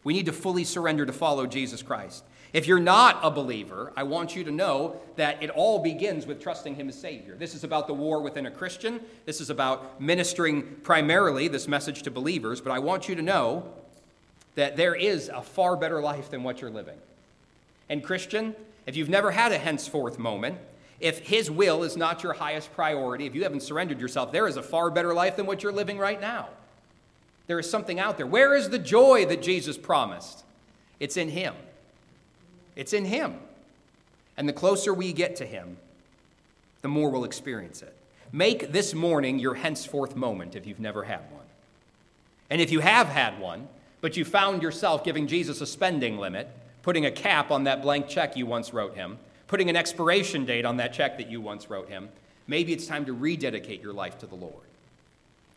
We need to fully surrender to follow Jesus Christ. If you're not a believer, I want you to know that it all begins with trusting Him as Savior. This is about the war within a Christian. This is about ministering primarily this message to believers, but I want you to know that there is a far better life than what you're living. And, Christian, if you've never had a henceforth moment, if His will is not your highest priority, if you haven't surrendered yourself, there is a far better life than what you're living right now. There is something out there. Where is the joy that Jesus promised? It's in Him. It's in Him. And the closer we get to Him, the more we'll experience it. Make this morning your henceforth moment if you've never had one. And if you have had one, but you found yourself giving Jesus a spending limit, putting a cap on that blank check you once wrote him, putting an expiration date on that check that you once wrote him, maybe it's time to rededicate your life to the Lord.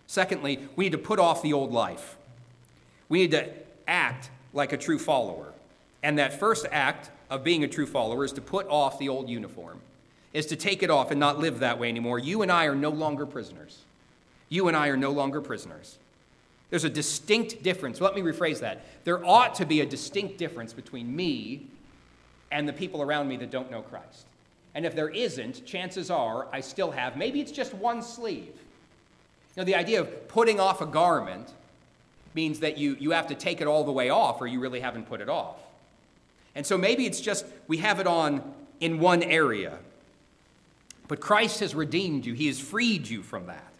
Secondly, we need to put off the old life. We need to act like a true follower. And that first act of being a true follower is to put off the old uniform, is to take it off and not live that way anymore. You and I are no longer prisoners. You and I are no longer prisoners. There's a distinct difference. Let me rephrase that. There ought to be a distinct difference between me and the people around me that don't know Christ. And if there isn't, chances are I still have, maybe it's just one sleeve. You know, the idea of putting off a garment means that you, you have to take it all the way off or you really haven't put it off. And so maybe it's just we have it on in one area. But Christ has redeemed you, He has freed you from that.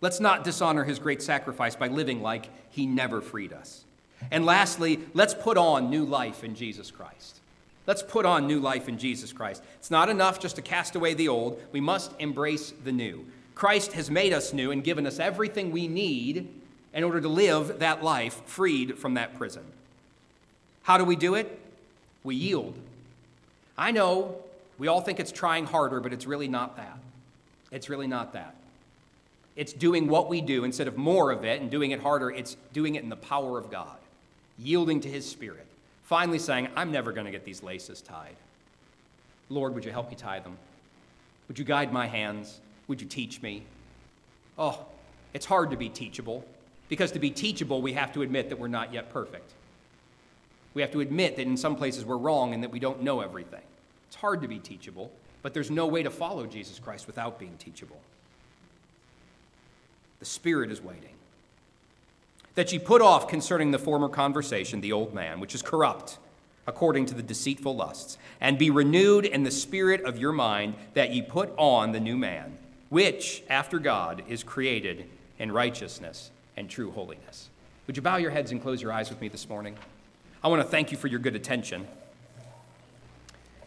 Let's not dishonor His great sacrifice by living like He never freed us. And lastly, let's put on new life in Jesus Christ. Let's put on new life in Jesus Christ. It's not enough just to cast away the old, we must embrace the new. Christ has made us new and given us everything we need in order to live that life freed from that prison. How do we do it? We yield. I know we all think it's trying harder, but it's really not that. It's really not that. It's doing what we do instead of more of it and doing it harder, it's doing it in the power of God, yielding to His Spirit. Finally saying, I'm never going to get these laces tied. Lord, would you help me tie them? Would you guide my hands? Would you teach me? Oh, it's hard to be teachable because to be teachable, we have to admit that we're not yet perfect. We have to admit that in some places we're wrong and that we don't know everything. It's hard to be teachable, but there's no way to follow Jesus Christ without being teachable. The Spirit is waiting. That ye put off concerning the former conversation the old man, which is corrupt according to the deceitful lusts, and be renewed in the spirit of your mind, that ye put on the new man, which, after God, is created in righteousness and true holiness. Would you bow your heads and close your eyes with me this morning? I want to thank you for your good attention.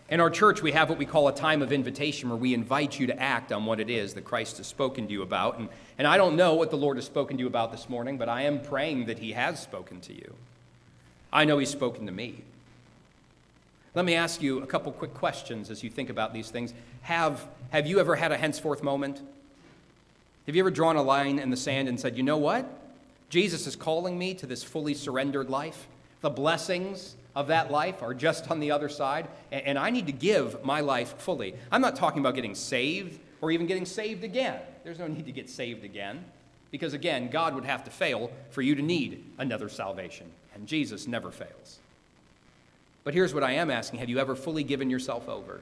In our church, we have what we call a time of invitation where we invite you to act on what it is that Christ has spoken to you about. And, and I don't know what the Lord has spoken to you about this morning, but I am praying that He has spoken to you. I know He's spoken to me. Let me ask you a couple quick questions as you think about these things. Have, have you ever had a henceforth moment? Have you ever drawn a line in the sand and said, you know what? Jesus is calling me to this fully surrendered life? The blessings of that life are just on the other side, and I need to give my life fully. I'm not talking about getting saved or even getting saved again. There's no need to get saved again, because again, God would have to fail for you to need another salvation, and Jesus never fails. But here's what I am asking Have you ever fully given yourself over?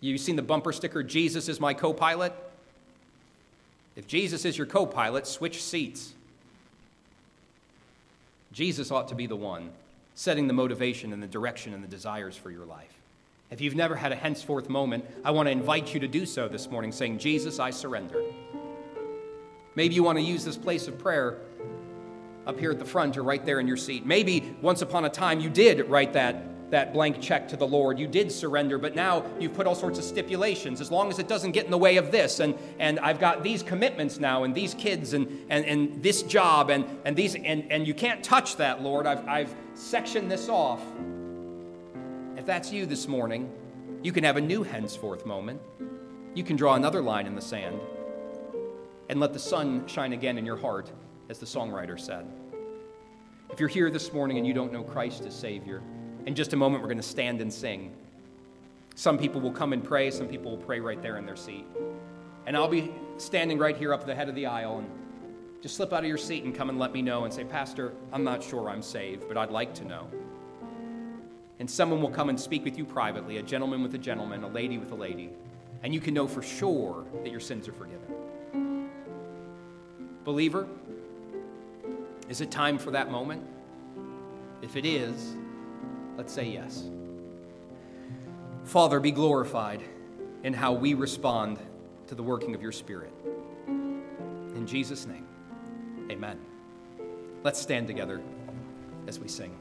You've seen the bumper sticker, Jesus is my co pilot? If Jesus is your co pilot, switch seats. Jesus ought to be the one setting the motivation and the direction and the desires for your life. If you've never had a henceforth moment, I want to invite you to do so this morning, saying, Jesus, I surrender. Maybe you want to use this place of prayer up here at the front or right there in your seat. Maybe once upon a time you did write that that blank check to the Lord. You did surrender, but now you've put all sorts of stipulations. As long as it doesn't get in the way of this, and, and I've got these commitments now, and these kids, and, and, and this job, and, and these, and, and you can't touch that, Lord. I've, I've sectioned this off. If that's you this morning, you can have a new henceforth moment. You can draw another line in the sand and let the sun shine again in your heart, as the songwriter said. If you're here this morning and you don't know Christ as Savior, in just a moment, we're going to stand and sing. Some people will come and pray, some people will pray right there in their seat. And I'll be standing right here up the head of the aisle and just slip out of your seat and come and let me know and say, Pastor, I'm not sure I'm saved, but I'd like to know. And someone will come and speak with you privately, a gentleman with a gentleman, a lady with a lady, and you can know for sure that your sins are forgiven. Believer, is it time for that moment? If it is, let's say yes. Father, be glorified in how we respond to the working of your Spirit. In Jesus' name, amen. Let's stand together as we sing.